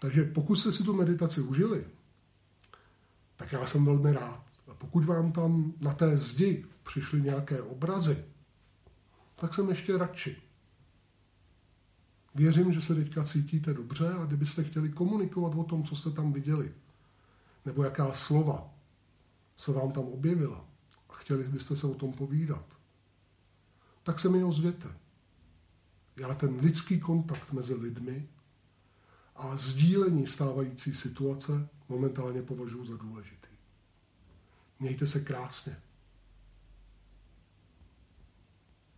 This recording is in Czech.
Takže pokud jste si tu meditaci užili, tak já jsem velmi rád. A pokud vám tam na té zdi přišly nějaké obrazy, tak jsem ještě radši. Věřím, že se teďka cítíte dobře a kdybyste chtěli komunikovat o tom, co jste tam viděli, nebo jaká slova se vám tam objevila a chtěli byste se o tom povídat, tak se mi ozvěte. Já ten lidský kontakt mezi lidmi a sdílení stávající situace momentálně považuji za důležitý. Mějte se krásně.